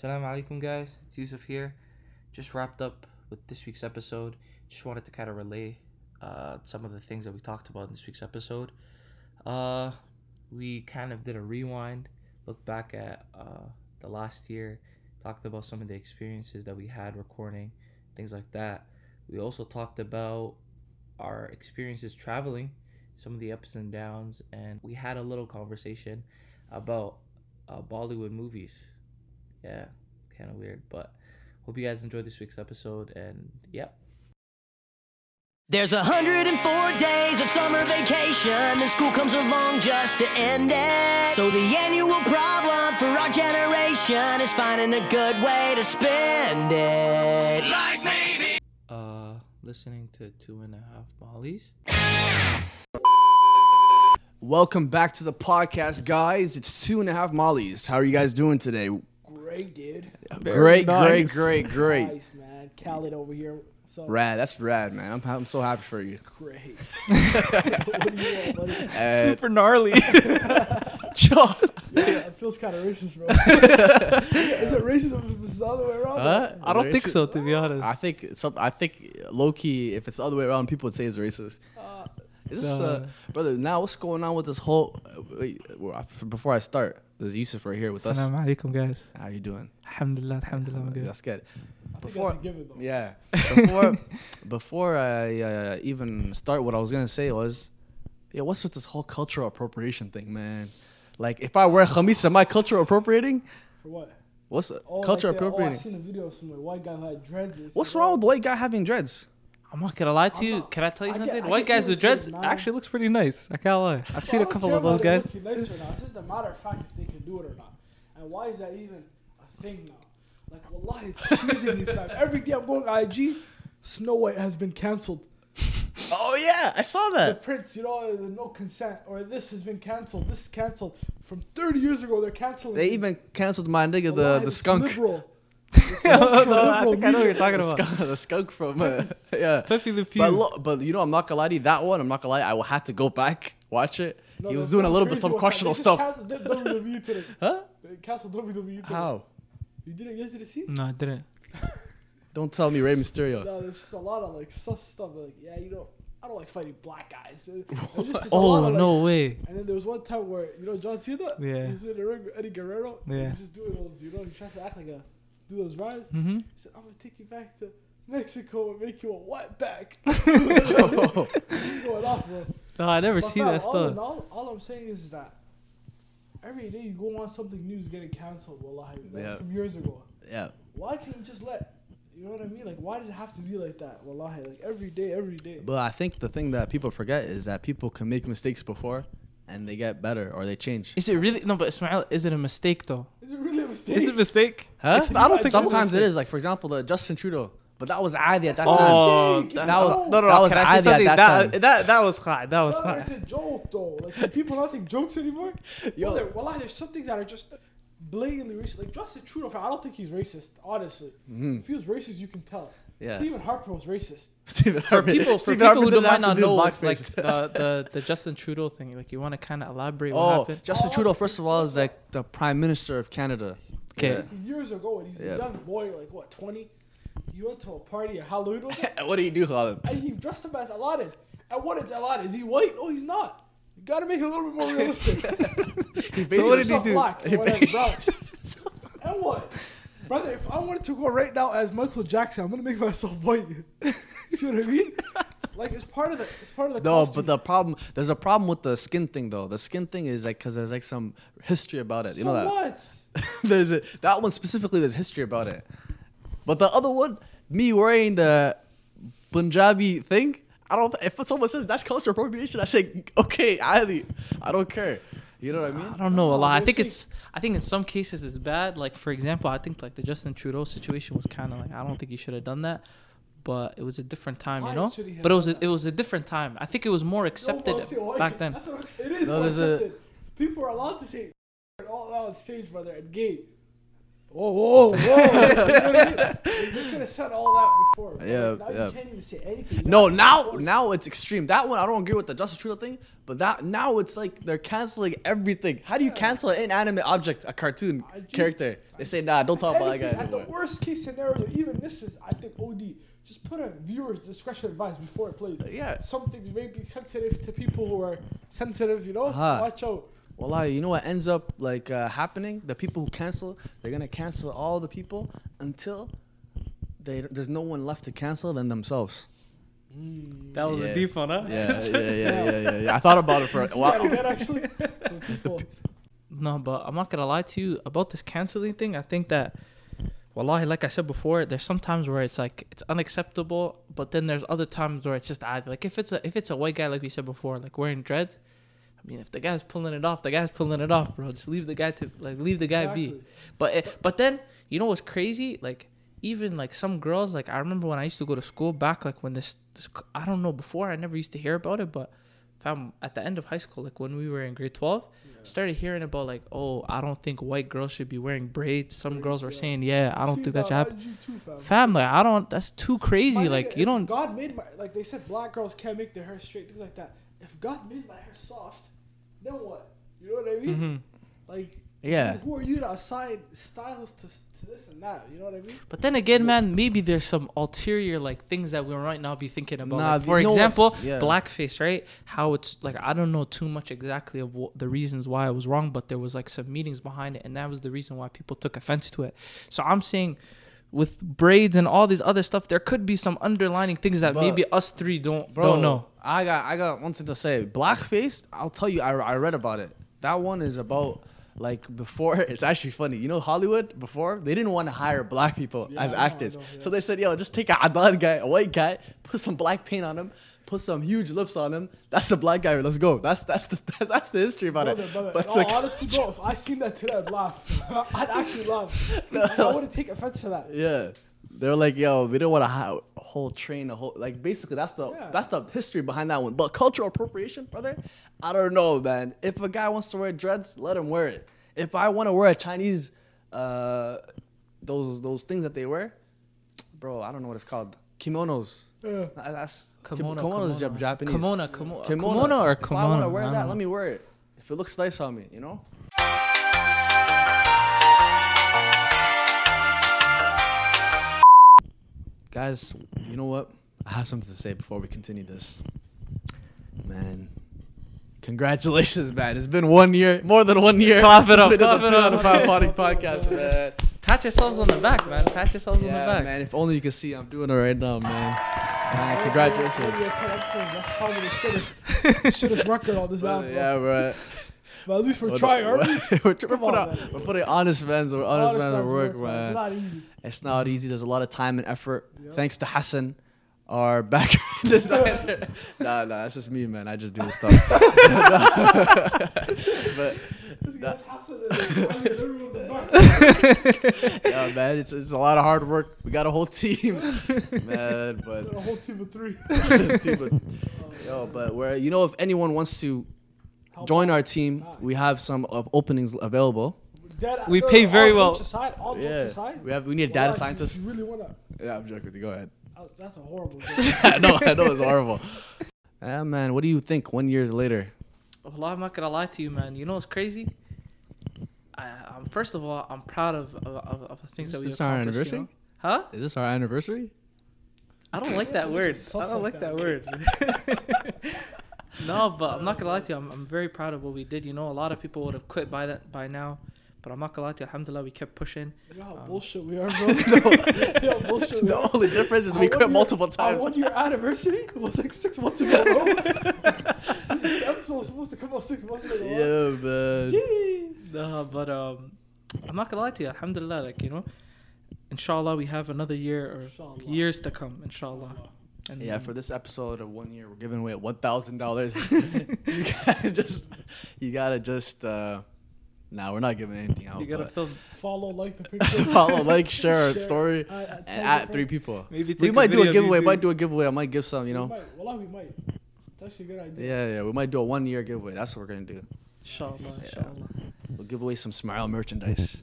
Assalamu alaikum, guys. It's Yusuf here. Just wrapped up with this week's episode. Just wanted to kind of relay uh, some of the things that we talked about in this week's episode. Uh, we kind of did a rewind, looked back at uh, the last year, talked about some of the experiences that we had recording, things like that. We also talked about our experiences traveling, some of the ups and downs, and we had a little conversation about uh, Bollywood movies. Yeah, kind of weird, but hope you guys enjoyed this week's episode. And yep, There's 104 days of summer vacation, and school comes along just to end it. So the annual problem for our generation is finding a good way to spend it. Like maybe. uh, listening to two and a half mollies. Welcome back to the podcast, guys. It's two and a half mollies. How are you guys doing today? Great, dude. great, nice. great, great, great. Nice, man. Khaled over here. So Rad. That's rad, man. I'm, I'm so happy for you. great. what you want, buddy? Uh, Super gnarly. Joe. Yeah, it feels kind of racist, bro. Is it racist if it's the other way around? Huh? I don't think so, to be honest. I think some. I think low key, if it's the other way around, people would say it's racist. Uh, Is this, uh, brother? Now, what's going on with this whole? Uh, wait, well, before I start, there's Yusuf right here with us. Assalamu alaikum, guys. How you doing? Alhamdulillah, alhamdulillah, I'm good. That's good. Before- that's a given, though. Yeah. Before before I uh, even start, what I was gonna say was, yeah, what's with this whole cultural appropriation thing, man? Like, if I wear khamis, am I cultural appropriating? For what? What's Oh, culture like the- Oh, I seen a video of some white guy who had dreads. What's stuff. wrong with white guy having dreads? I'm not gonna lie to I'm you. not- Can I tell you I something? I White guys with dreads actually looks pretty nice. I can't lie. I've seen a couple of those guys. nice or not. It's just a matter of fact if they can do it or not. And why is that even a thing now? Like, wallahi, it's cheesing me, fam. Every day I'm going IG, Snow White has been cancelled. Oh yeah, I saw that. the prince, you know, the no consent, or this has been canceled. This is canceled from 30 years ago. They're canceling. They even canceled my nigga the the skunk. Liberal. I think I know what you're talking about. skunk, the skunk from uh, yeah. Pepe Le Pew. But look, but you know, I'm not gonna lie to you. That one, I'm not gonna lie. I will have to go back watch it. No, he was doing a little bit crazy some questionable stuff. canceled WWE today. Huh? They canceled WWE today. How? You didn't yesterday see? No, I didn't. Don't tell me Rey Mysterio. No, there's just a lot of like sus stuff. Like, yeah, you know, I don't like fighting black guys. It- There's just, there's lot Oh of, like- no way. And then there was one time where you know John Cena. Yeah. He's in the ring with Eddie Guerrero. Yeah. He's just doing those. You know, he tries to act like a do those rides. Mm-hmm. He said, "I'm gonna take you back to Mexico and make you a wetback." Oh. Going off, bro. No, I never But see fam, that all stuff. all, all I'm saying is that every day you go on something new is getting canceled. Wallahi, that's Yeah. from years ago. yeah. Why can't you just let? You know what I mean? Like, why does it have to be like that? Wallahi, like every day, every day. But I think the thing that people forget is that people can make mistakes before and they get better or they change. Is it really no? But Ismail, is it a mistake though? Is it really a mistake? Is it a mistake? Huh? It's- I don't think Sometimes it mistake. is. Like, for example, the Justin Trudeau. But that was Adi at that Oh, time. mistake. that, That was- no, no, that no. was Can I say Adi at something? that That, time. that, that was high. That was No, it's a joke though. Like, do people not take jokes anymore? Yo. Yo, there, wallahi, there's some things that are just blatantly racist. Like Justin Trudeau, I don't think he's racist. Honestly, mm-hmm. if he was racist, you can tell. Yeah. Stephen Harper was racist. Stephen For Harper- people, for Stephen people Harper who didn't might not know, like the, the the Justin Trudeau thing, like you want to kind of elaborate what Oh, happened. Justin Oh, Trudeau, first of all, is like the Prime Minister of Canada. Okay. Years ago, when he's Yeah. a young boy, like what, 20, he went to a party at Halloween, was it? what do you do, Khalid? and he dressed him as Aladdin. And what is Aladdin? Is he white? No, he's not. You gotta make it a little bit more realistic. So what did he do? Black, or whatever, brown. and what? Brother, if I wanted to go right now as Michael Jackson, I'm gonna make myself white. See what I mean? Like it's part of the it's part of the No, costume. but the problem, there's a problem with the skin thing, though. The skin thing is like, because there's like some history about it. You so know that? what? there's a, that one specifically, there's history about it. But the other one, me wearing the Punjabi thing, I don't, if someone says that's cultural appropriation, I say, okay, Ali, I don't care. You know what I mean? I don't know a lot. I think it's. I think in some cases it's bad. Like for example, I think like the Justin Trudeau situation was kind of like I don't think he should have done that, but it was a different time, you know. should he have But it was a, it was a different time. I think it was more accepted No, but I'm saying, why- back then. That's what it is No, more there's a- People are allowed to say all out on stage, brother, and gay. Whoa, whoa, whoa! you know what I mean? Could have said all that before. Yeah, now yeah. you can't even say anything. No, now now it's extreme. That one I don't agree with the Justin Trudeau thing, but that now it's like they're canceling everything. How do you cancel an inanimate object, a cartoon I character? They say nah, don't talk about that guy At the worst case scenario, even this is, I think, OD. Just put a viewer's discretion advice before it plays. Yeah. Some things may be sensitive to people who are sensitive, you know? Uh-huh. Watch out. Well, you know what ends up like uh, happening? The people who cancel, they're gonna cancel all the people until they there's no one left to cancel than themselves. That was Yeah. a deep one, huh? Yeah, yeah, yeah, yeah, yeah, yeah. I thought about it for a Yeah, while. that actually. No, but I'm not gonna lie to you about this canceling thing. I think that, wallahi, like I said before, there's some times where it's like it's unacceptable, but then there's other times where it's just odd. Like if it's a if it's a white guy, like we said before, like wearing dreads. I mean, if the guy's pulling it off, the guy's pulling it off, bro. Just leave the guy to like leave the guy be. But it, but then you know what's crazy? Like even like some girls, like I remember when I used to go to school back, like when this, this I don't know before, I never used to hear about it, but fam, at the end of high school, like when we were in grade twelve, started hearing about like, oh, I don't think white girls should be wearing braids. Some Braids, girls were yeah. saying, yeah, I don't See, think that should happen. Too, fam. Fam, like I don't. That's too crazy. My Like nigga, you don't. God made my like they said, black girls can't make their hair straight, things like that. If God made my hair soft, then what? You know what I mean? Mhm. Like, Yeah. who are you to assign stylists to, to this and that? You know what I mean? But then again, man, maybe there's some ulterior like things that we might not be thinking about. Nah, Like, for you know example, yeah. blackface, right? How it's like I don't know too much exactly of what, the reasons why I was wrong, but there was like some meetings behind it, and that was the reason why people took offense to it. So I'm saying, with braids and all these other stuff, there could be some underlining things that But- maybe us three don't Bro, don't know. I got I got one thing to say. Blackface, I'll tell you, I, I read about it. That one is about like before. It's actually funny. You know, Hollywood before they didn't want to hire black people Yeah, as I know, I actors, know, so they said, "Yo, just take a Adan guy, a white guy, put some black paint on him." Put some huge lips on him. That's a black guy. Let's go. That's that's the that's the history about Brother, it. brother, But oh, no, like, honestly, bro, if I seen that today, I'd laugh. I'd actually laugh. I wouldn't take offense to that. Yeah. They're like, yo, they don't want to a whole train, a whole like basically that's the Yeah. that's the history behind that one. But cultural appropriation, brother, I don't know, man. If a guy wants to wear dreads, let him wear it. If I want to wear a Chinese, uh, those those things that they wear, bro, I don't know what it's called. Kimonos. Yeah. That's Kimono, kimonos kimono. Japanese. Kimono, kimono, Kimono. kimono or If I want to wear that, don't let me wear it. If it looks nice on me, you know. Guys, you know what? I have something to say before we continue this. Man, congratulations, man! It's been one year, more than one year. Clap it up, clap it up. Out of Five Potting podcast, man. Pat yourselves on the back, man. Pat yourselves on the Yeah, back. man. If only you could see, I'm doing it right now, man. Man, congratulations. That's probably the shittest, shittest record on this album. Yeah, bro. But at least we're trying, we're, we're, putting on, out- man. we're putting honest fans honest, Honest to man's work, man. It's not easy. It's not easy. There's a lot of time and effort. Yeah. Thanks to Hassan, our background designer. nah, nah, that's just me, man. I just do this stuff. but This guy's Hassan and everyone in the back. yeah, man, it's, it's a lot of hard work. We got a whole team, man. But a whole team of three. team, but, yo, but where you know if anyone wants to join our team, we have some uh, openings available. Dead- We no, pay all very jokes well. Aside, all Yeah, aside, we have we need a data if you- scientist. if You really wanna? Yeah, I'm joking with you. Go ahead. That's, that's a horrible. joke. I know, I know, it's horrible. Yeah, man. What do you think? One years later. Well, I'm not gonna lie to you, man. You know what's crazy? I, um, first of all, I'm proud of of, of, of the things Is that we this our accomplished. you anniversary? know? Huh? Is this our anniversary? I don't like that word. I don't like that word. no, but I'm not gonna lie to you. I'm, I'm very proud of what we did. You know, a lot of people would have quit by that by now, but I'm not gonna lie to you. Alhamdulillah, we kept pushing. You know how Um, bullshit we are, bro. See bullshit The are? only difference is we quit year- multiple times. one year anniversary was like six months ago, bro. this episode was supposed to come out six months ago. Yeah, man. Jeez. No, but um, I'm not gonna lie to you. Alhamdulillah, like you know, inshallah, we have another year or Inshallah. years to come. Inshallah. And Yeah, for this episode of one year, we're giving away one thousand dollars. You gotta just, you gotta just. uh Nah, we're not giving anything out. you gotta. Follow, like the picture. follow, like, share, Share. story, Uh, uh, and your at three people. Maybe We might do a giveaway. Might do a giveaway. I might give some. You We know. might. Wallah, we might. It's actually a good idea. Yeah, yeah. We might do a one year giveaway. That's what we're gonna do. Inshallah, inshallah. We'll give away some Smile merchandise.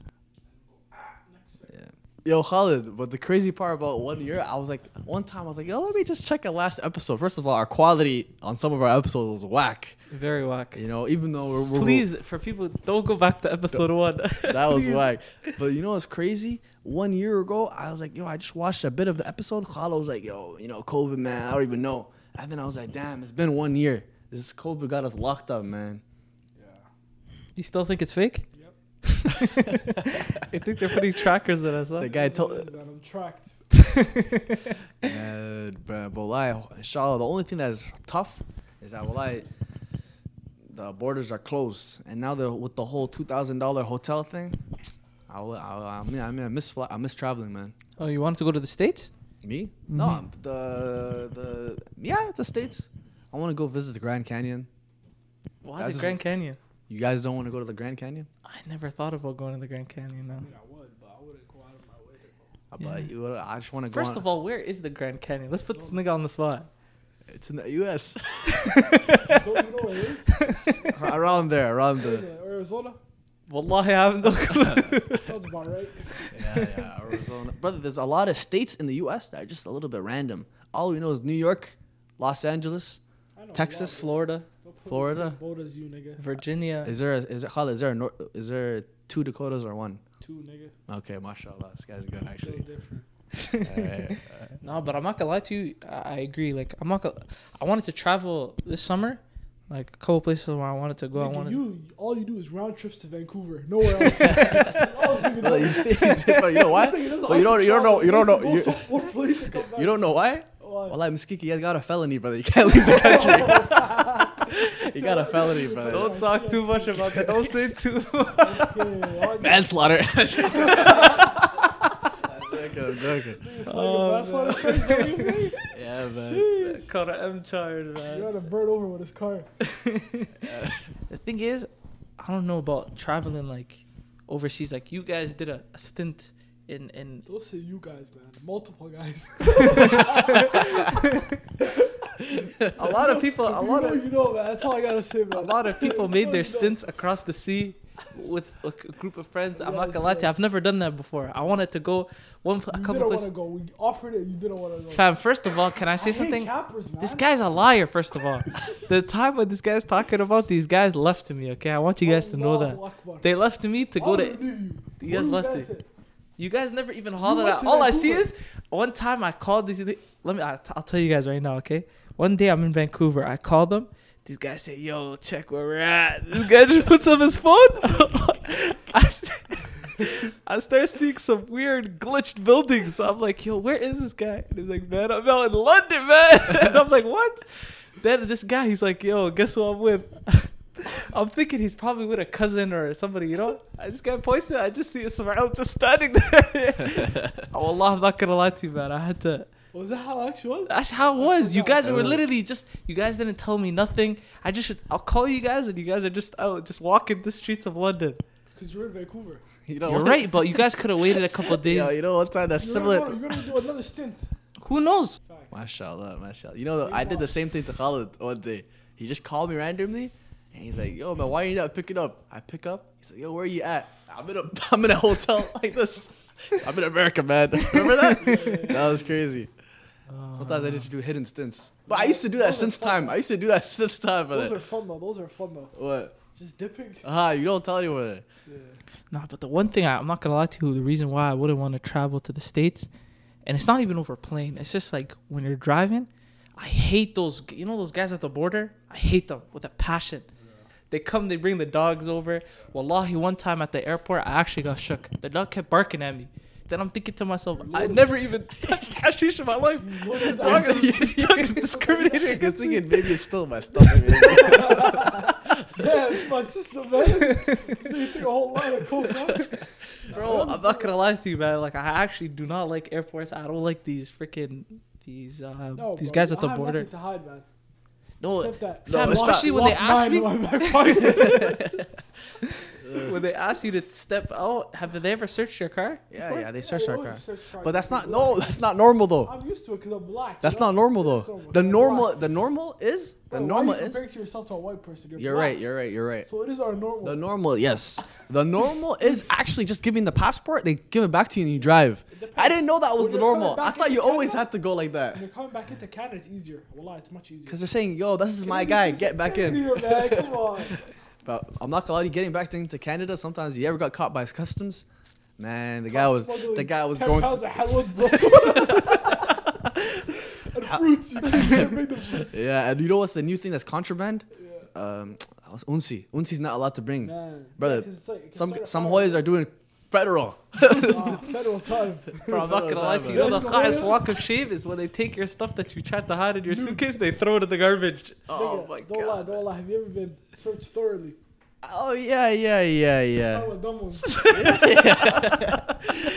Yo, Khalid, but the crazy part about one year, I was like, one time I was like, yo, let me just check a last episode. First of all, our quality on some of our episodes was whack. Very whack. You know, even though we're, we're Please, for people, don't go back to episode one. that was Please. whack. But you know what's crazy? One year ago, I was like, yo, I just watched a bit of the episode. Khalid was like, yo, you know, COVID, man, I don't even know. And then I was like, damn, it's been one year. This COVID got us locked up, man. Yeah. You still think it's fake? Yep. I think they're putting trackers in us. Huh? The guy told. it is. I'm tracked. Uh, but, but wallahi, inshallah, the only thing that is tough is that wallahi, the borders are closed, and now the with the whole two thousand dollar hotel thing, I, I, I mean I mean I miss I miss traveling, man. Oh, you wanted to go to the states? Me? No, the the yeah, the states. I want to go visit the Grand Canyon. Why That's- the Grand Canyon? You guys don't want to go to the Grand Canyon? I never thought about going to the Grand Canyon. I mean, I would, but I wouldn't go out of my way to go. Yeah. But you, I just want to go. First on- of all, where is the Grand Canyon? Let's put this nigga on the spot. it's in the U.S. Don't you know where it is? around there, around Is the Arizona? Wallahi, I have no clue. Sounds about right. yeah, yeah, Arizona. Brother, there's a lot of states in the U.S. that are just a little bit random. All we know is New York, Los Angeles, I know a Texas, lot, Florida, bro. Don't put me Florida. in the same boat as you, nigga. Virginia. Is there a, is there Khalid, is there a nor- is there two Dakotas or one? Two, nigga. Okay, mashallah, this guy's good Little actually. different. Alright, No, but I'm not gonna lie to you. I, I agree. Like I'm not. Gonna, I wanted to travel this summer, like a couple places where I wanted to go. I wanted. you, all you do is round trips to Vancouver. Nowhere else. All this you, does- stay, but you know why? this But you don't you don't know you don't know Go you, some more place and come back. you don't know why? Why? Well, like Miskiki, he has got a felony, brother. You can't leave the country. he got a felony, brother. Don't talk too much about that. Don't say too. much. Okay, you Manslaughter. I'm joking, I'm joking. Oh, like a bass on his face, don't you? Yeah, man. Caught an M charge, You man. got to burn over with his car. The thing is, I don't know about traveling like overseas. Like you guys did a, a stint in in. Don't say you guys, man. Multiple guys. A lot of people. A you lot know, of you know, man. That's all I gotta say, man. a lot of people made their stints across the sea with a group of friends. I'm not gonna lie to you. I've never done that before. I wanted to go one pl- a You couple didn't want places. to go. We offered it. You didn't want to go. Fam, first of all, can I say I hate something? cappers, man. This guy's a liar. First of all, the time when this guy's talking about these guys left to me. Okay, I want you guys to know that they left to me to go to. you? You guys left do it. guys say? You guys never even hollered to All I see is one time I called these. Let me. I- I'll tell you guys right now. Okay. One day I'm in Vancouver. I called them. These guys say, "Yo, check where we're at." This guy just puts up his phone. I start seeing some weird glitched buildings. So I'm like, "Yo, where is this guy?" And he's like, "Man, I'm out in London, man." And I'm like, "What?" Then this guy, he's like, "Yo, guess who I'm with?" I'm thinking he's probably with a cousin or somebody, you know. I just got posted. I just see Ismail just standing there. oh Allah, I'm not gonna lie to you, man. I had to. Was that how it actually was? That's how it was. You guys were Uh. literally just. You guys didn't tell me nothing. I just. Should, I'll call you guys, and you guys are just out, just walking the streets of London. Because you're in Vancouver. You know You're what? right, but you guys could have waited a couple of days. Yo, you know what time that's You're similar. gonna, go, you're gonna do another stint. Who knows? Facts. Mashallah, mashallah. You know, I did the same thing to Khalid one day. He just called me randomly, and he's like, "Yo, man, why are you not picking up?" I pick up. He's like, "Yo, where are you at?" I'm in a, I'm in a hotel like this. I'm in America, man. Remember that? that was crazy. Sometimes I just do hidden stints. But I used to do that Those are since fun. time. I used to do that since time. Those But are fun though. Those are fun though. what? Just dipping. Ah, you don't tell anyone. Yeah. Nah, but the one thing I, I'm not gonna lie to you, the reason why I wouldn't want to travel to the states, and it's not even over plane. It's just like when you're driving, I hate those. You know those guys at the border. I hate them with a passion. They come, they bring the dogs over. Wallahi, one time at the airport, I actually got shook. The dog kept barking at me. Then I'm thinking to myself, I never even touched hashish in my life. This dog is, this dog is discriminating against me. thinking maybe it's still in my stomach. Yeah, it's my sister, man. you took a whole lot of cool huh? Bro, I'm not gonna lie to you, man. Like, I actually do not like airports. I don't like these freaking these uh, No, these bro, guys at the border. nothing to hide, man. No, Except that. No, fam, it's not- especially when they Lock ask mine me, in my back when they ask you to step out. Have they ever searched your car? yeah, yeah, they Yeah, search our always car. search car But that's not no, that's not normal though. I'm used to it because I'm black. That's you know? not normal That's though. normal. The I'm normal, black. the normal is the normal why you is. comparing yourself to a white person? You're, You're black. right. You're right. You're right. So it is our normal. The normal, yes. The normal is actually just giving the passport. They give it back to you and you drive. I didn't know that was When the normal. I thought you always had to go like When that. you're coming back into Canada, it's easier. Wallah, it's much easier. Because they're saying, yo, this is my guy, get back in. Here, man. Come on. But I'm not gonna lie, getting back into Canada, sometimes you ever got caught by customs? Man, the guy was the guy was 10 going. pounds of halwa, bro. and fruits. You can't bring them shit. Yeah, and you know what's the new thing that's contraband? Yeah. Um, unsi. Unsi's not allowed to bring. Man. Brother, Yeah, 'cause it's like- it Some start some fire. hoys are doing federal. Ah, federal time. Bro, I'm not gonna lie to you. You know the highest walk of shame is when they take your stuff that you tried to hide in your suitcase, they throw it in the garbage. Oh Nigga, my don't lie, don't lie. Have you ever been searched thoroughly? Oh yeah, yeah, yeah, yeah.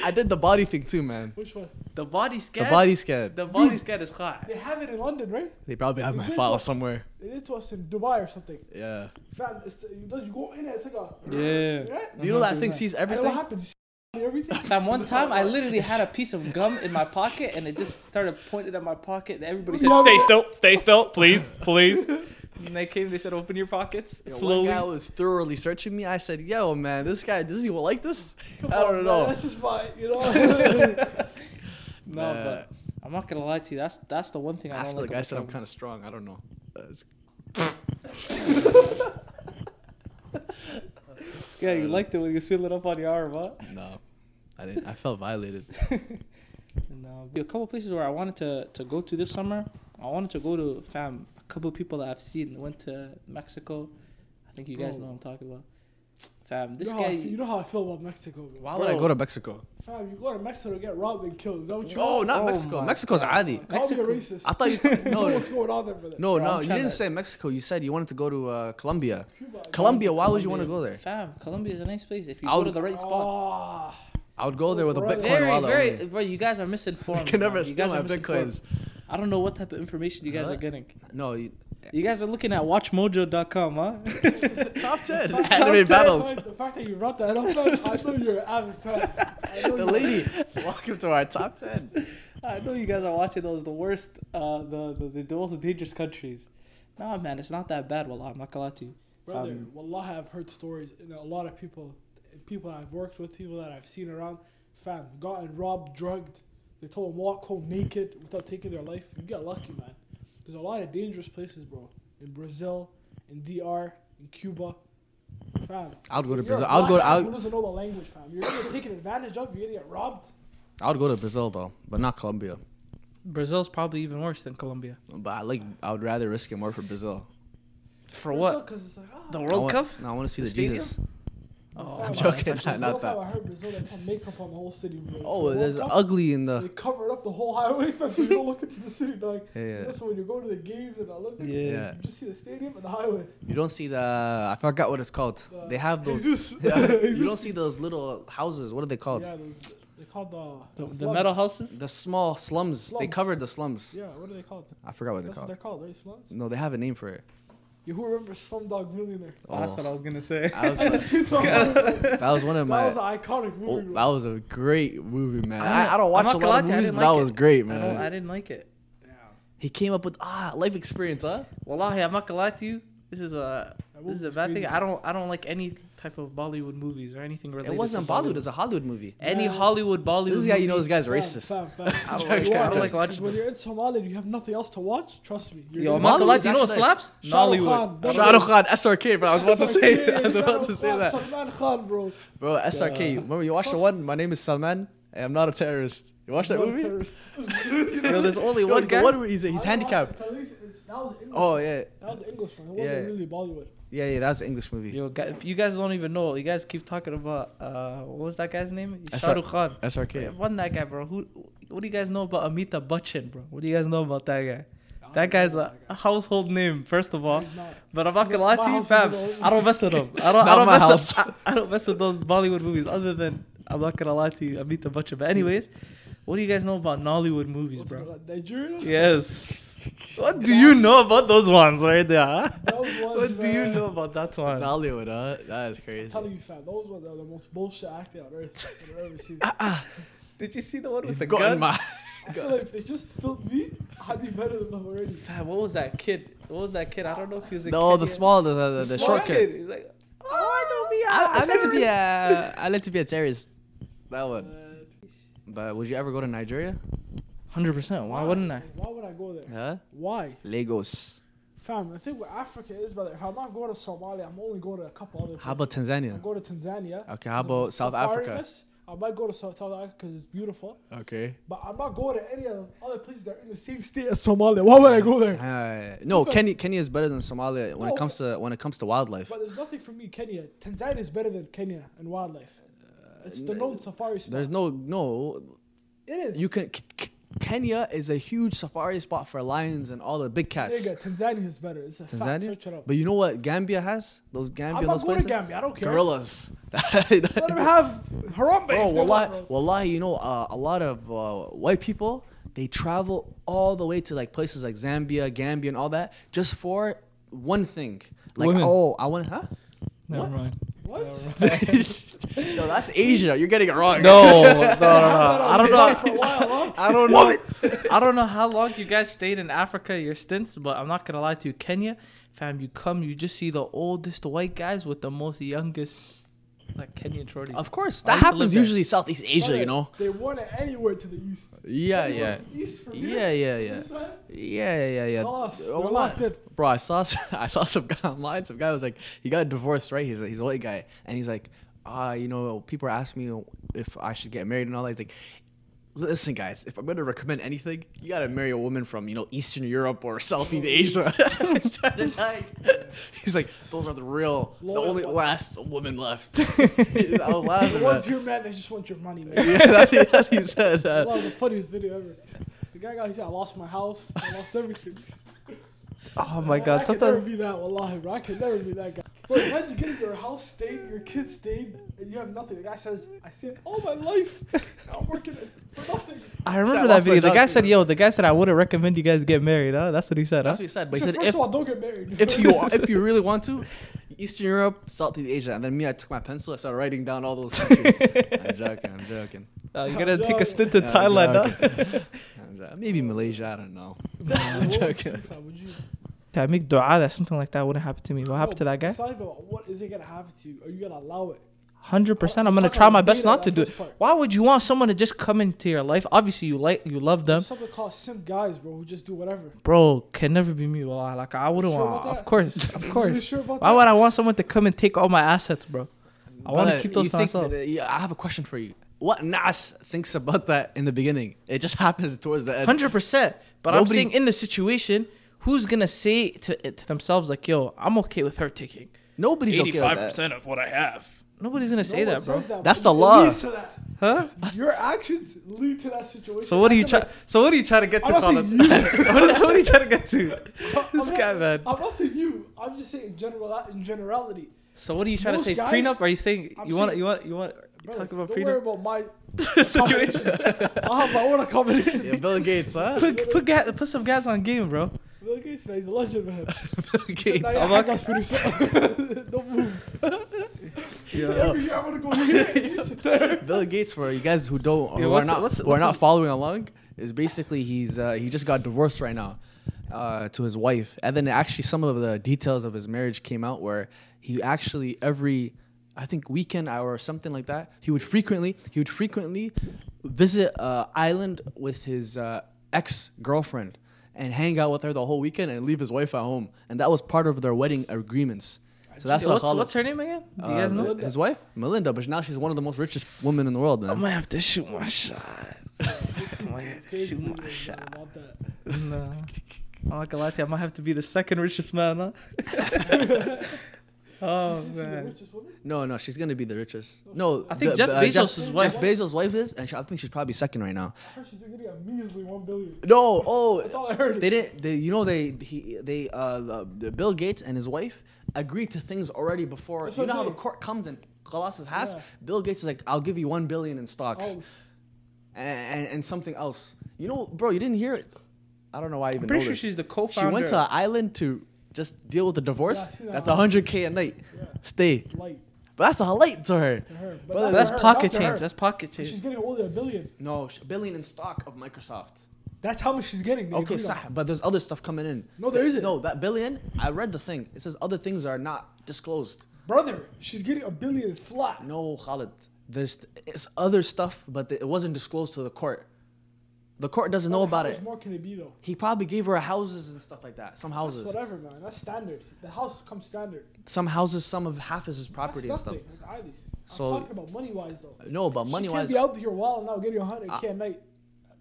I did the body thing too, man. Which one? The body scan. The scan. body scan. The body scan is hot. They have it in London, right? They probably have my They file did- somewhere. They did to us in Dubai or something. Yeah. Fam, it's the, you, you go in it, it's like a. Yeah. Right? You know that thing 100%. sees And what happens? You see everything? Fam, one time I literally had a piece of gum in my pocket and it just started pointing at my pocket. And everybody said, "Stay still, stay still, please, please." And they came. They said, "Open your pockets Yo, slowly." One guy was thoroughly searching me. I said, "Yo, man, this guy does he like this?" Come I don't man, know. That's just my, you know. no, Nah. but I'm not gonna lie to you. That's that's the one thing I don't After the like. guy said I'm kind of strong. I don't know. Yeah, you liked it when you was feeling up on your arm, huh? No, I didn't. I felt violated. Uh, a couple places where I wanted to, to go to this summer. I wanted to go to fam. A couple people that I've seen went to Mexico. I think you guys know what I'm talking about. Fam, this you, know how I guy. feel, you know how I feel about Mexico. Bro. Why would I go to Mexico? Fam, you go to Mexico to get robbed and killed. Is that what you Oh, want? not Oh Mexico. my Mexico's God. adi. Call me a Mexico. racist. I thought you. you know No, what's going on there, brother. no, Bro, no. I'm You didn't say Mexico. You said you wanted to go to uh, Colombia. Cuba. Colombia. Why would you want to go there? Fam, Colombia is a nice place if you I go would- to the right spots. I would go there with a Right. Bitcoin Very, wallet. very, only. bro. You guys are misinformed. can never man. Steal my misinformed. bitcoins. I don't know what type of information you guys Huh? are getting. No, you, You guys are looking at WatchMojo.com, huh? top ten Top anime 10. battles. The fact that you brought that up, I know you're an avid fan. I know The you- lady, welcome to our top ten. I know you guys are watching those the worst, uh, the, the the, the most dangerous countries. Nah, man, it's not that bad. Wallah, I'm not gonna lie to you. Brother, Um, Wallah, I've heard stories, and a lot of people, people I've worked with, people that I've seen around, fam, gotten robbed, drugged. They told them walk home naked without taking their life. You got lucky, man. There's a lot of dangerous places, bro. In Brazil, in DR, in Cuba, fam. I would go to Brazil. I would go. black I man who would, doesn't know the language, fam. You're gonna taken advantage of. You're gonna get robbed. I would go to Brazil though, but not Colombia. Brazil's probably even worse than Colombia. But I like. I would rather risk it more for Brazil. For Brazil, what? 'cause it's like, ah, The I World want- Cup? No, I want to see The the, stadium? Jesus. Oh, I'm joking, Brazil, not that. I heard Brazil they put makeup on the whole city, bro. Oh, the there's World ugly in the. They covered up the whole highway, fam, so you don't look into the city, dog. Yeah, yeah. You know, so when you go to the games and the Olympics, Yeah. Yeah. you just see the stadium and the highway. You don't see the. I forgot what it's called. The- They have those. Jesus. Yeah, you don't see those little houses. What are they called? Yeah, those, they called the The, the slums. metal houses? The small slums. They covered the slums. Yeah, what are they called? I forgot what they're That's what called. they're called, right? Slums. No, they have a name for it. You who remembers Slumdog Millionaire? That's Oh. what I was gonna say. That was, that that was one of my. That was an iconic movie. Oh, that was a great movie, man. I- I, I don't watch a lot of to I movies, didn't but that like was it. great, I, I didn't like it. He came up with ah life experience, huh? Wallahi, I'm not gonna lie to you. This is a That this is a bad thing. I don't I don't like any type of Bollywood movies or anything related. It wasn't to Bollywood. It's a Hollywood movie. Any Yeah. Hollywood Bollywood. This guy, you know, this guy's racist. Fam, fam. I don't like- are I don't like watching When you're in Somalia and you have nothing else to watch, trust me. You're Yo, I'm gonna- not gonna lie to you. You know what Bollywood's slaps? Shah Rukh Nollywood. Khan, Shah Rukh Khan, SRK, bro. I was about to say, I was about to say that, Salman Khan, bro. bro. SRK. Remember you watched the one? My name is Salman. and I'm not a terrorist. You watched that Not movie? terrorist. Yo, there's only Yo, one the guy. one where he's, he's I don't handicapped. watch it, at least it's- That was English. Oh one. yeah, That was the English one. It wasn't Yeah. really Bollywood. Yeah, yeah. That's an English movie. Yo, you guys don't even know. You guys keep talking about uh, what was that guy's name? SR Shah Khan. SRK. Wasn't that guy, bro? Who? What do you guys know about Amitabh Bachchan, bro? What do you guys know about that guy? That guy's a household name, first of all. Not. But I'm not gonna lie to you, fam. I don't mess with him. I don't. I don't my mess with. house. I, I don't mess with those Bollywood movies. Other than I'm not gonna lie to you, Amitabh Bachchan. But anyways, what do you guys know about Nollywood movies, What's bro? called, Nigeria? Yes. What do you know about those ones right there? huh? Those ones, What do you know about that one? Hollywood, huh? That is crazy. I'm crazy. telling you, fam, those were the, the most bullshit acting on earth I've ever seen. Ah, ah. Did you see the one with the Got gun? in my- I feel like if they just filmed me, I'd be better than them already. Fam, what was that kid? What was that kid? I don't know if he was a No, kid the yet. small, the the, the, small short kid. He's like, Oh, I know me. I, I meant to be a. I meant to be a terrorist. That one. Uh, But would you ever go to Nigeria? Hundred percent. Why wouldn't I? Why would I go there? Huh? Why? Lagos. Fam, the thing with Africa is, brother, if I'm not going to Somalia, I'm only going to a couple other places. How about Tanzania? I'll Tanzania? go to Tanzania. Okay, how 'cause of about the South Africa? I might go to South, South Africa because it's beautiful. Okay. But I'm not going to any of the other places that are in the same state as Somalia. Why would I go there? Uh, no, If I- Kenya, Kenya is better than Somalia when No, it comes to when it comes to wildlife. But there's nothing for me, Kenya. Tanzania is better than Kenya in wildlife. It's the known safari spot. There's no no. It is. You can. K- K- Kenya is a huge safari spot for lions and all the big cats. Nigga, Tanzania is better. It's a fact. Tanzania. Search it up. But you know what Gambia has? Those Gambia, I'm not those going to. Gambia. I don't care. Gorillas. Let them have Harambe. Bro, if they want, wallahi, bro. wallahi, you know, uh, a lot of uh, white people they travel all the way to like places like Zambia, Gambia, and all that just for one thing. Like, Women. oh, I want, huh? Never What? mind. What? no, that's Asia. You're getting it wrong. No, no, no, no. I don't know. While, huh? I don't know. I don't know how long you guys stayed in Africa, your stints, but I'm not gonna lie to you, Kenya, fam. You come, you just see the oldest white guys with the most youngest, like Kenyan shorties. Of course, that used to happens there. usually Southeast Asia. Brother, You know. They want it anywhere to the east. Yeah, Anywhere yeah, East from yeah, here, yeah, yeah. this side, Yeah, yeah, yeah, yeah. Oh, locked in. Bro, I saw s- I saw some guy online. Some guy was like, he got divorced, right? He's a, he's a white guy, and he's like, ah, you know, people are asking me if I should get married and all that. He's like, listen, guys, if I'm gonna recommend anything, you gotta marry a woman from you know Eastern Europe or Southeast Asia. I. He's like, those are the real, the only ones. last woman left. I was laughing. The ones here, man, they just want your money, man. Yeah, that's, what- that's he said. That Uh, was the funniest video ever. The guy got, he said, I lost my house, I lost everything. oh my God! I god, could never sometimes be that, wallahi, bro. I could never be that guy. Bro, you get your house stayed, your kids stayed, and you have nothing. The guy says, I saved all my life. Now I'm working for nothing. I remember I that video. The guy said, "Yo, the guy said I wouldn't recommend you guys get married." Huh? That's what he said. that's Huh? what he said. But he So said, first if of all, don't get married. if you if you really want to, Eastern Europe, Southeast Asia, and then me, I took my pencil, I started writing down all those countries. I'm joking, I'm joking. Uh, you're gonna take a stint in Yeah, I'm Thailand. Huh? I'm. Maybe Malaysia, I don't know. I'm joking. Would you, I make dua that something like that wouldn't happen to me. What happened to that guy? Besides, what is it gonna happen to you? Are you gonna allow it? Hundred percent. I'm gonna try my best not to do it. part. Why would you want someone to just come into your life? Obviously, you like, you love them, There's something called simp guys, bro, who just do whatever. bro. Can never be me. Well, like I wouldn't Sure want. Of course, of course. sure Why that? would I want someone to come and take all my assets, bro? I want to keep those you to think myself. that- yeah, I have a question for you. What Nas thinks about that in the beginning? It just happens towards the end. Hundred percent. But I'm Nobody- saying in the situation, who's gonna say to to themselves like, "Yo, I'm okay with her taking Nobody's okay with eighty-five that. percent of what I have"? Nobody's gonna say No that, bro. that, That's the law. leads to that. Huh? Your actions lead to that situation. So what are you trying? So what are you trying to get to, I'm not Colin? saying you. what, is, what are you trying to get to? I'm This not- guy, man. I'm not saying you. I'm just saying in general in generality. So what are you trying Most to say? guys- prenup? Are you saying I'm you want saying- you want you want Bro, talk about don't worry prenup about my situation? I have my own accommodation. Yeah, Bill Gates, huh? put put gas, put some gas on game, bro. Bill Gates, man, he's a legend, man. Bill Gates. Now, yeah, I'm I not- got Spirit Don't move. Yeah. Every year I'm gonna go here. You sit there. Bill Gates, for you guys who don't, Yeah, who are what's- not, what's- who are not following along, is basically he's uh, he just got divorced right now uh, to his wife, and then actually some of the details of his marriage came out where he actually every I think weekend or something like that he would frequently he would frequently visit uh, island with his uh, ex girlfriend and hang out with her the whole weekend and leave his wife at home, and that was part of their wedding agreements. So that's what's, call what's her name again? Do you Uh, guys know? his wife, Melinda, but now she's one of the most richest women in the world, I man. might have to shoot my shot. I might have to shoot my shot. about that. No. I'm not gonna lie to you. I might have to be the second richest man, huh? oh She's the man. richest woman? No, no, she's gonna be the richest. No, I think the- Jeff uh, Bezos' Jeff, wife- Jeff Bezos' wife is, and she, I think she's probably second right now. I heard she's getting a measly one billion. No, oh, That's all I heard. they didn't. They, you know, they he they uh the, the Bill Gates and his wife agreed to things already before. That's you know I'm how the court comes and collapses half. Yeah. Bill Gates is like, I'll give you one billion in stocks Oh, and, and and something else. You know, bro, you didn't hear it. I don't know why I even. I'm pretty know sure this. she's the She co-founder. She went to an island to just deal with the divorce. Yeah, that that's hundred k a night. Yeah. Stay, light but that's a light to her. to her. But That's her, pocket change. That's pocket change. She's getting only a billion. No, sh- billion in stock of Microsoft. That's how much she's getting. they Okay, sah, but there's other stuff coming in. No, there isn't. No, that billion. I read the thing. It says other things are not disclosed. Brother, she's getting a billion flat. No, Khalid. There's it's other stuff, but it wasn't disclosed to the court. The court doesn't know about How about much it. more can it be though? He probably gave her houses and stuff like that. Some houses. That's whatever, man. That's standard. The house comes standard. some houses, some of half is his property and stuff. That's. I'm So- talking about money wise though. No, but money she wise, can't be out here wild now getting a hundred a night.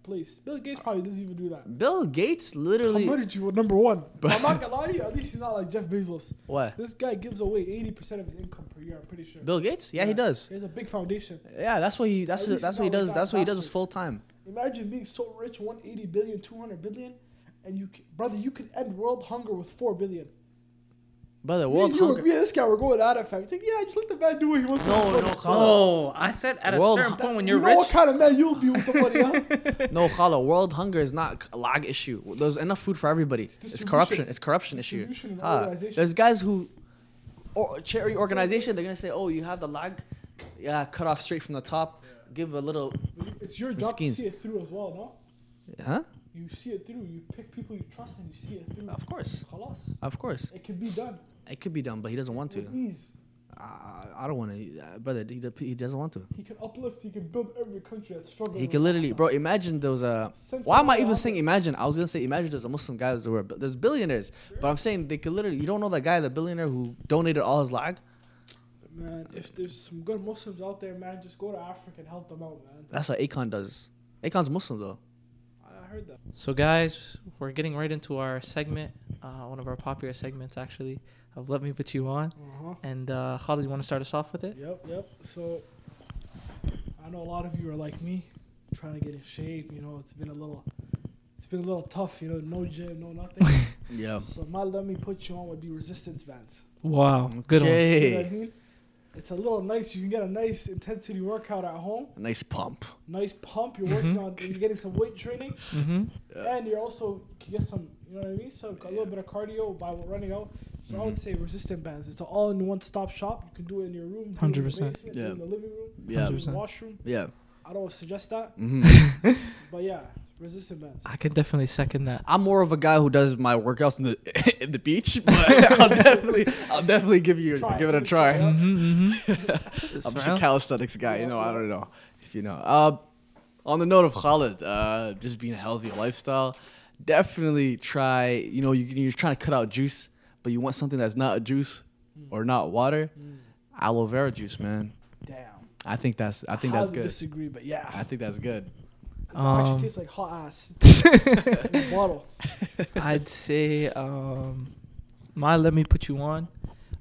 Please, Bill Gates probably doesn't even do that. Bill Gates literally. Literally with you with number one. But I'm not gonna lie to you. At least he's not like Jeff Bezos. what? This guy gives away 80 percent of his income per year. I'm pretty sure. Bill Gates? Yeah, he does. He has a big foundation. Yeah, that's what he. That's At least that's what he does. that That's what he does his full time. Imagine being so rich, 180 billion, 200 billion, and you, c- brother, you could end world hunger with four billion. Brother, Me world and you, hunger. me and this guy were going at it, fam. You think, yeah, just let the man do what he wants. No, with no, money. Khaled. No, I said at a World certain hu- point when you're you're know rich. what kind of man you'll be with the money, huh? No, Khala, world hunger is not a lag issue. There's enough food for everybody. It's, distribution. corruption. It's corruption issue. Distribution and Ah, organization. there's guys who, or charity organization, they're gonna say, oh, you have the lag, yeah, cut off straight from the top, give a little, But you- it's your job to see it through as well, no? huh? You see it through. You pick people you trust and you see it through. Of course, Khalas. of course, It can be done it could be done, but he doesn't want to. with ease. I, I don't want to, uh, brother. He, he doesn't want to. He can uplift. He can build every country that's struggling. He can literally, bro. Imagine those. Uh, why am I even saying imagine? I was gonna say imagine there's a Muslim guy who's but there's billionaires, but I'm saying they could literally. You don't know that guy, the billionaire who donated all his lag. Man, if there's some good Muslims out there, man, just go to Africa and help them out, man. That's what Akon does. Akon's Muslim though. I heard that. So, guys, we're getting right into our segment, uh, one of our popular segments, actually, of Let Me Put You On. Uh huh. And uh, Khalid, you want to start us off with it? Yep, yep. So I know a lot of you are like me, trying to get in shape. You know, it's been a little, it's been a little tough. You know, no gym, no nothing. Yeah. so my let me put you on would be resistance bands. Wow, good one. See what I mean? It's a little nice. You can get a nice intensity workout at home. A nice pump. Nice pump. You're working on. You're getting some weight training, Mm-hmm. Yeah. and you're also can get some. You know what I mean? So a little bit of cardio by running out. So I would say resistant bands. It's an all-in-one stop shop. You can do it in your room, do it in your 100%. basement, do it Yeah. in the living room, Yeah. do it in 100%. the washroom. Yeah. I don't suggest that, hmm but yeah, resistant bands. I can definitely second that. I'm more of a guy who does my workouts in the in the beach, but I'll definitely I'll definitely give you Try it, give it a it a try. try, yeah. Mm-hmm, I'm just a calisthenics guy, you Yeah, know. I don't know if you know. Uh, on the note of Khalid, uh, just being a healthy lifestyle, definitely try. You know, you, you're trying to cut out juice, but you want something that's not a juice or not water. Aloe vera juice, man. Damn. I think that's I think that's good. Disagree, but yeah, I think that's good. It actually Um, tastes like hot ass in a bottle. I'd say um, my let me put you on.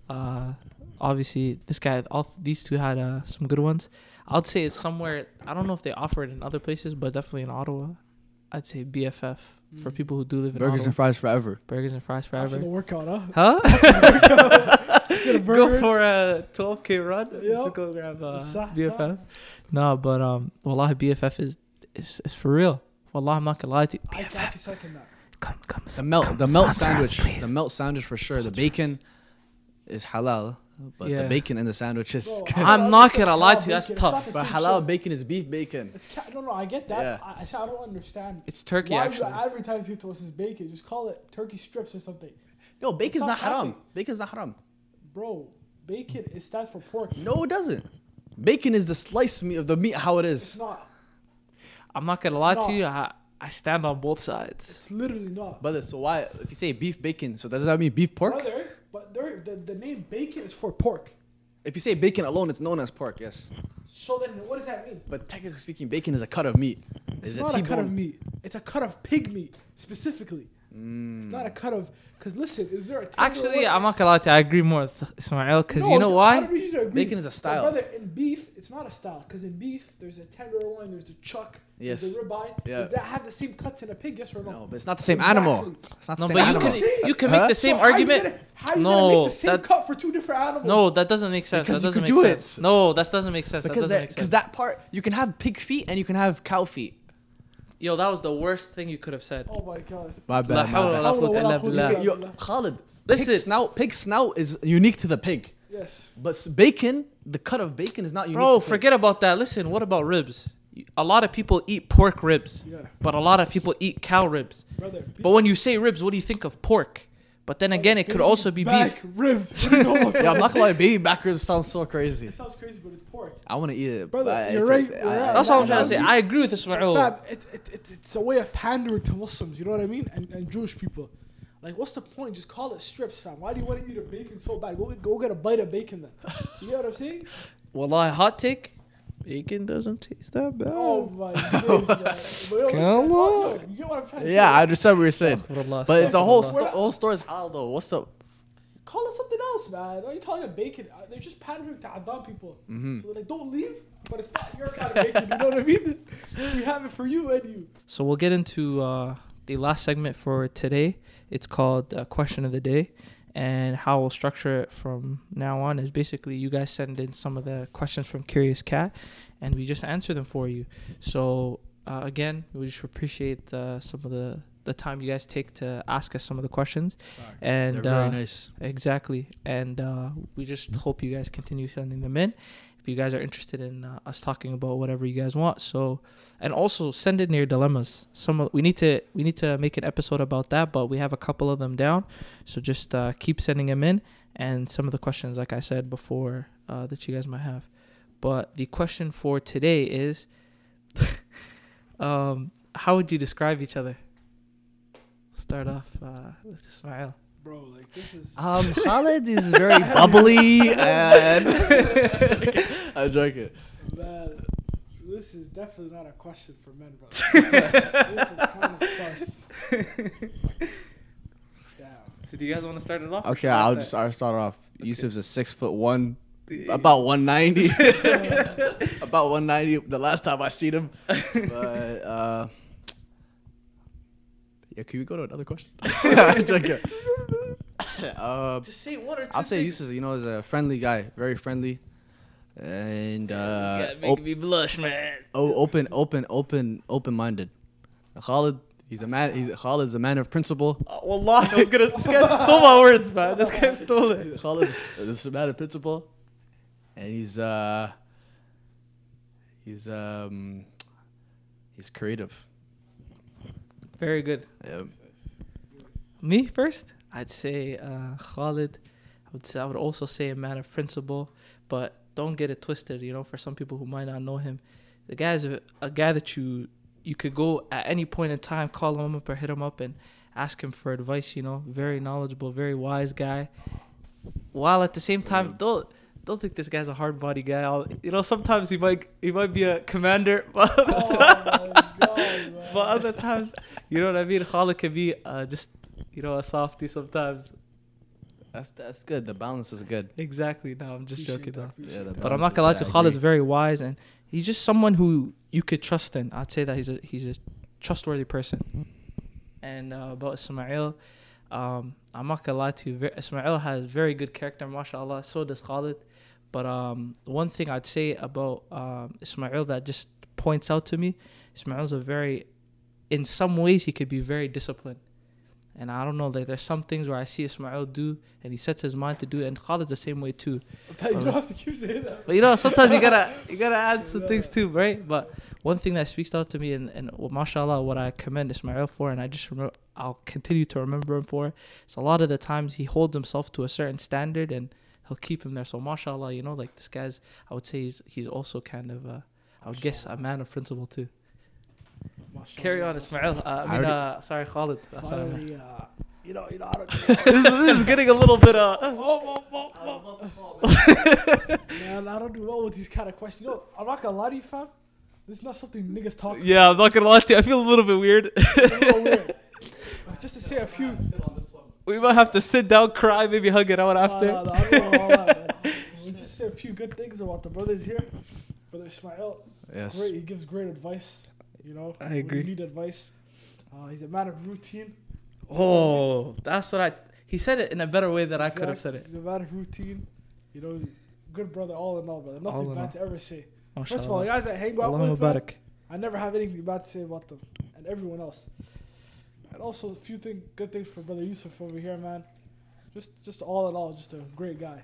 Uh, obviously, this guy, all these two had uh, some good ones. I'd say it's somewhere. I don't know if they offer it in other places, but definitely in Ottawa. I'd say BFF for Mm. people who do live in Burgers Ottawa. and fries forever. Burgers and fries After the forever. workout, huh? Huh? Get a go for a 12k run Yeah. to go grab uh, Sa- sa. BFF. No, but um, wallahi, BFF is is, is for real. Wallah, I'm not gonna lie to you. I, I BFF, can second that. come come. The melt, the melt sponsor us, sandwich, the melt sandwich for sure. The bacon is halal, but Yeah. the bacon in the sandwich is. Bro. I I'm don't gonna lie to you, that's bacon. It's tough. the But halal shit. bacon is beef bacon. It's ca- no, no, I get that. Yeah. I, I, don't understand. It's turkey Why actually. are you advertising it to us as bacon? Just call it turkey strips or something. No, bacon's not not haram. happy. Bacon's not haram. Bro, bacon it stands for pork. No, it doesn't. Bacon is the slice meat of the meat how it It's not. I'm not gonna It's lie not. to you. I, I stand on both sides. It's literally not. Brother, so why if you say beef bacon, so does that mean beef pork? Brother, but the, the name bacon is for pork. If you say bacon alone, it's known as pork, yes. So then what does that mean? But technically speaking, bacon is a cut of meat. It's It's, not a a cut of meat. It's a cut of pig meat specifically. It's not a mm. cut of. Because listen, is there a Actually, I'm not gonna lie to you. I agree more with Ismail because No, you know why? don't need you to agree. Bacon is a style. brother, in beef, it's not a style. Because in beef, there's a tenderloin, there's a chuck, Yes. there's a ribeye. Yeah. Does that have the same cuts in a pig? Yes or no? No, but it's not the same animal. It's not the No, same but you animal. can you can Huh? make the So same how you argument. gonna- how you No, gonna make the same that- cut for two different animals? No, that doesn't make sense. Because that doesn't could make do sense. it. No, that doesn't make sense. Because that doesn't that, make sense. that part you can have pig feet and you can have cow feet. Yo, that was the worst thing you could have said. Oh my god. My La hawla wa la quwwata illa billah. Yo, Khalid, Listen. pig snout, pig snout is unique to the pig, Yes. but bacon, the cut of bacon is not unique. Bro, to pig. forget about that. Listen, what about ribs? A lot of people eat pork ribs, Yeah. but a lot of people eat cow ribs. Brother. But when you say ribs, what do you think of pork? But then again, it could also be back, beef. ribs. What are you talking about? Yeah, I'm not gonna lie. Baby back ribs sounds so crazy. It sounds crazy, but it's pork. I want to eat it, Brother, but you're right, it's- you're I- right. That's all I'm trying to say. I agree with Ismail. Fam, it, it, it, it's a way of pandering to Muslims, you know what I mean? And, and Jewish people. Like, what's the point? Just call it strips, fam. Why do you want to eat a bacon so bad? Go, go get a bite of bacon then. You know what I'm saying? Wallahi, hot take. Bacon doesn't taste that bad. Oh my goodness. But Come listen, on. You get what I'm trying to Yeah, I understand what you're saying, Astaghfirullah, but it's the whole sto- whole story is halal though. What's up? Call it something else, man. Why are you calling it bacon? Uh, They're just pandering to Adam people. Mm-hmm. So they're like, don't leave, but it's not your kind of bacon. You know what I mean? We have it for you and you. So we'll get into uh, the last segment for today. It's called uh, Question of the Day. And how we'll structure it from now on is basically you guys send in some of the questions from Curious Cat and we just answer them for you. So, uh, again, we just appreciate uh, some of the, the time you guys take to ask us some of the questions. And They're very uh, nice. Exactly. And uh, we just hope you guys continue sending them in. If you guys are interested in uh, us talking about whatever you guys want, so and also send in your dilemmas. Some we need to we need to make an episode about that, but we have a couple of them down. So just uh, keep sending them in, and some of the questions, like I said before, uh, that you guys might have. But the question for today is, um, how would you describe each other? Start off uh, with Ismail. Bro, like, this is. Um, Khalid is very bubbly and I'm it. Man, this is definitely not a question for men, bro. this is kind of sus. Damn. So do you guys want to start it off? Okay, I I'll start? just I'll start off. Yusuf's a six foot one, about one ninety, about one ninety. The last time I seen him, but uh, yeah. Can we go to another question? Uh, Just say one or two. I'll say things. Yusuf. You know, is a friendly guy, very friendly, and uh, You gotta make op- me blush, man. oh, open, open, open, open minded. Khalid, he's a man. He's Khalid's a man of principle. Oh, Wallah, I was gonna. This guy stole my words, man. This guy stole it. Khalid is, is a man of principle, and he's uh, he's um, he's creative. Very good. Yeah. Me first, I'd say uh, Khalid. I would say I would also say a man of principle, but don't get it twisted. You know, for some people who might not know him, the guy's a, a guy that you you could go at any point in time, call him up or hit him up and ask him for advice. You know, very knowledgeable, very wise guy. While at the same time, don't don't think this guy's a hard body guy. I'll, you know, sometimes he might he might be a commander, but other Oh times, god, but other times, you know what I mean. Khalid can be uh, just you know a softie sometimes. That's that's good. The balance is good. Exactly. No, I'm just Appreciate joking. that, Though. Yeah. But I'm not gonna lie to I you, Khalid's very wise and he's just someone who you could trust in. I'd say that he's a he's a trustworthy person. And uh, about Ismail, um, I'm not gonna lie to you. Ismail has very good character, mashallah. So does Khalid. But um, one thing I'd say about um, Ismail that just points out to me, Ismail's a very, in some ways, he could be very disciplined. And I don't know, like there's some things where I see Ismail do, and he sets his mind to do, it, and Khalid the same way too. you don't have to keep saying that. But you know, sometimes you gotta you gotta add some things too, right? But one thing that speaks out to me, and, and well, mashallah, what I commend Ismail for, and I just remember, I'll continue to remember him for, is a lot of the times he holds himself to a certain standard, and he'll keep him there. So mashallah, you know, like this guy's, I would say he's he's also kind of, uh, I would guess, a man of principle too. Carry on, Ismail. Uh, I mean, already- uh, sorry, Khalid. That's what I meant. Finally, uh, you know, you know, I don't, this, is, this is getting a little bit uh. Oh, oh, oh, oh. Man, I don't do well with these kind of questions. You know, I'm not gonna lie to you, fam. This is not something niggas talk. Yeah, I'm not gonna lie to you. I feel a little bit weird. Little weird. Just to say a few. we might have to sit down, cry, maybe hug it out after. All that. We just say a few good things about the brothers here. Brother Ismail, Yes. great. He gives great advice. You know, I agree. You need advice. Uh, he's a man of routine. Oh, that's what I. He said it in a better way than I could have said it. He's a man of routine. You know, good brother, all in all, brother. Nothing in bad all. to ever say. MashaAllah. First of all, the guys that hang out Allahumma with, man, barak. I never have anything bad to say about them and everyone else. And also a few thing, good things for brother Yusuf over here, man. Just, just all in all, just a great guy.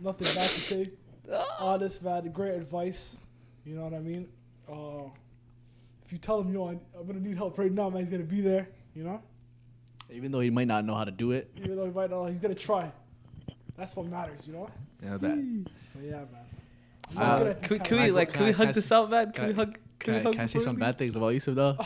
Nothing bad to say. Honest, man. Great advice. You know what I mean? Uh, if you tell him, yo, I, I'm gonna need help right now, man, he's gonna be there. You know. Even though he might not know how to do it. Even though he might not, he's gonna try. That's what matters, you know. Yeah, that. But yeah, man. I'm Uh, not good at this Can we, can we like can can we hug this s- out, man? Can, can we hug? Can, Can we I, hug can I say some we bad things about Yusuf though?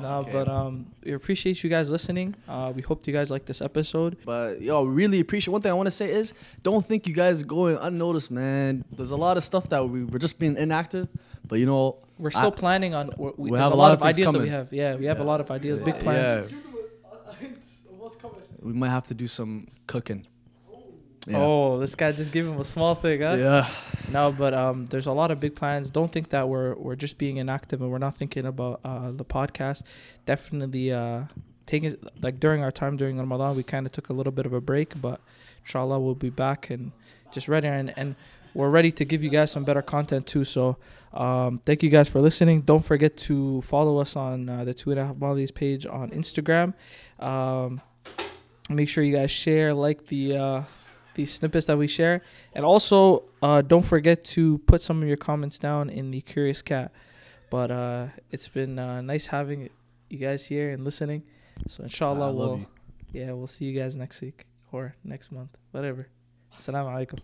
No, Okay. but um, we appreciate you guys listening. Uh, we hope you guys like this episode. But yo, really appreciate. One thing I want to say is, don't think you guys going unnoticed, man. There's a lot of stuff that we we're just being inactive, but you know, We're still I- planning on. We, we, we have a a lot lot of of things ideas that we have. Yeah, we have a lot of ideas, big plans. Yeah, Give them a, a hint of what's coming. we might have to do some cooking. Yeah. Oh, this guy just gave him a small thing, huh? yeah. No, but um, there's a lot of big plans. Don't think that we're we're just being inactive and we're not thinking about uh, the podcast. Definitely uh, taking like during our time during Ramadan, we kind of took a little bit of a break, but inshallah we'll be back and just ready and and we're ready to give you guys some better content too. So um, thank you guys for listening. Don't forget to follow us on uh, the Two and a Half Mollies page on Instagram. Um, make sure you guys share, like the. These snippets that we share. And also, uh, don't forget to put some of your comments down in the Curious Cat. But uh, it's been uh, nice having you guys here and listening. So inshallah, we'll you. yeah, we'll see you guys next week or next month, whatever. Assalamu alaikum.